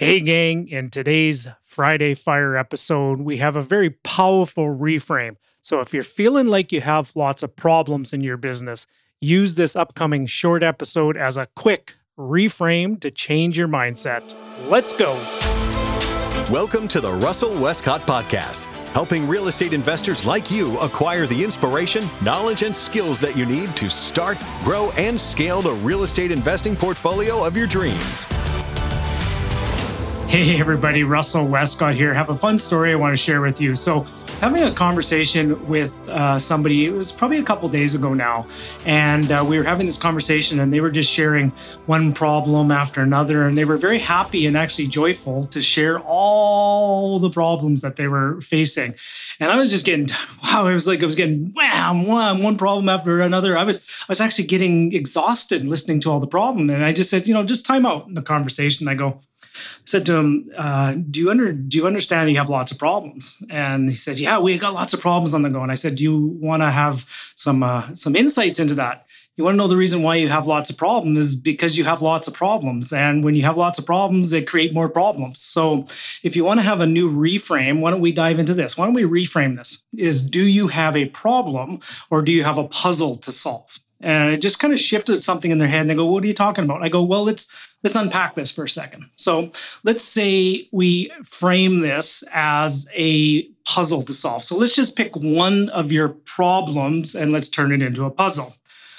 Hey, gang, in today's Friday Fire episode, we have a very powerful reframe. So, if you're feeling like you have lots of problems in your business, use this upcoming short episode as a quick reframe to change your mindset. Let's go. Welcome to the Russell Westcott Podcast, helping real estate investors like you acquire the inspiration, knowledge, and skills that you need to start, grow, and scale the real estate investing portfolio of your dreams. Hey, everybody, Russell Westcott here. Have a fun story I want to share with you. So, I was having a conversation with uh, somebody, it was probably a couple days ago now, and uh, we were having this conversation, and they were just sharing one problem after another, and they were very happy and actually joyful to share all the problems that they were facing. And I was just getting, wow, it was like I was getting wham, wham, one problem after another. I was, I was actually getting exhausted listening to all the problem, and I just said, you know, just time out in the conversation. I go, said to him, uh, "Do you under do you understand you have lots of problems?" And he said, "Yeah, we got lots of problems on the go." And I said, "Do you want to have some uh, some insights into that?" You want to know the reason why you have lots of problems is because you have lots of problems. And when you have lots of problems, they create more problems. So if you want to have a new reframe, why don't we dive into this? Why don't we reframe this? Is do you have a problem or do you have a puzzle to solve? And it just kind of shifted something in their head and they go what are you talking about? I go well let's let's unpack this for a second. So let's say we frame this as a puzzle to solve. So let's just pick one of your problems and let's turn it into a puzzle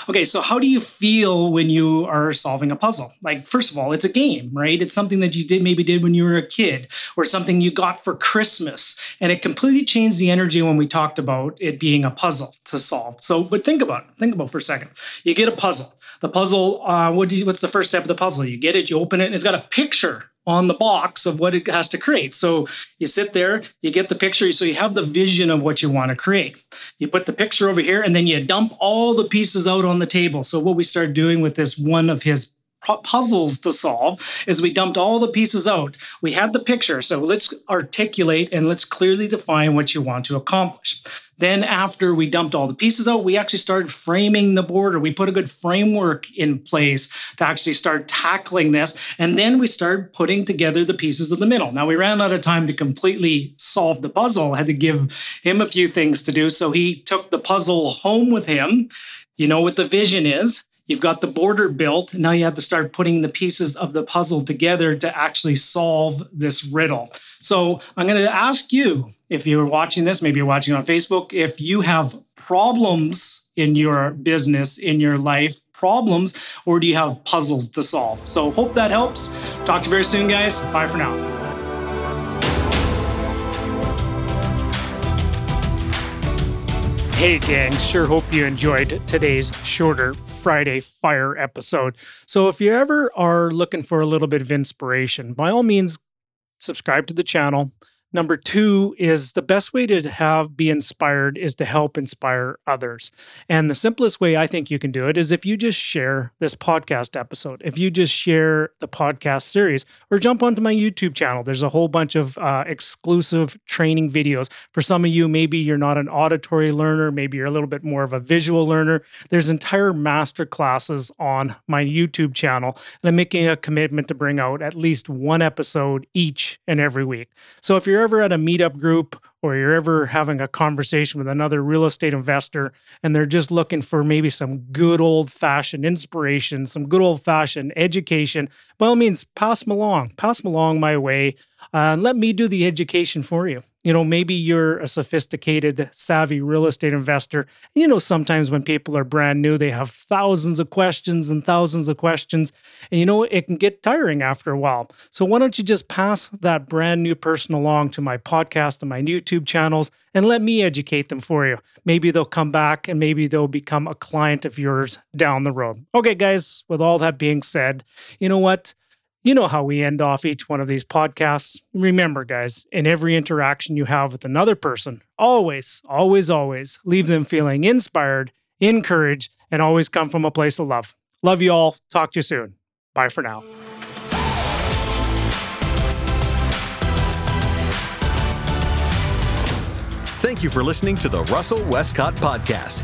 Okay, so how do you feel when you are solving a puzzle? Like, first of all, it's a game, right? It's something that you did maybe did when you were a kid, or something you got for Christmas, and it completely changed the energy when we talked about it being a puzzle to solve. So, but think about it. Think about it for a second. You get a puzzle. The puzzle. Uh, what you, what's the first step of the puzzle? You get it. You open it, and it's got a picture on the box of what it has to create. So you sit there, you get the picture, so you have the vision of what you want to create. You put the picture over here, and then you dump all the pieces out on the table. So what we started doing with this one of his puzzles to solve is we dumped all the pieces out. We had the picture, so let's articulate and let's clearly define what you want to accomplish. Then, after we dumped all the pieces out, we actually started framing the border. We put a good framework in place to actually start tackling this. And then we started putting together the pieces of the middle. Now, we ran out of time to completely solve the puzzle. I had to give him a few things to do. So he took the puzzle home with him. You know what the vision is. You've got the border built. Now you have to start putting the pieces of the puzzle together to actually solve this riddle. So I'm going to ask you if you're watching this, maybe you're watching on Facebook, if you have problems in your business, in your life, problems, or do you have puzzles to solve? So hope that helps. Talk to you very soon, guys. Bye for now. Hey, gang, sure hope you enjoyed today's shorter Friday Fire episode. So, if you ever are looking for a little bit of inspiration, by all means, subscribe to the channel. Number two is the best way to have be inspired is to help inspire others. And the simplest way I think you can do it is if you just share this podcast episode, if you just share the podcast series, or jump onto my YouTube channel. There's a whole bunch of uh, exclusive training videos. For some of you, maybe you're not an auditory learner, maybe you're a little bit more of a visual learner. There's entire master classes on my YouTube channel, and I'm making a commitment to bring out at least one episode each and every week. So if you're you're ever at a meetup group or you're ever having a conversation with another real estate investor and they're just looking for maybe some good old fashioned inspiration, some good old fashioned education, by all means, pass them along, pass them along my way. Uh, let me do the education for you you know, maybe you're a sophisticated, savvy real estate investor. You know, sometimes when people are brand new, they have thousands of questions and thousands of questions. And you know, it can get tiring after a while. So why don't you just pass that brand new person along to my podcast and my YouTube channels and let me educate them for you? Maybe they'll come back and maybe they'll become a client of yours down the road. Okay, guys, with all that being said, you know what? You know how we end off each one of these podcasts. Remember, guys, in every interaction you have with another person, always, always, always leave them feeling inspired, encouraged, and always come from a place of love. Love you all. Talk to you soon. Bye for now. Thank you for listening to the Russell Westcott Podcast.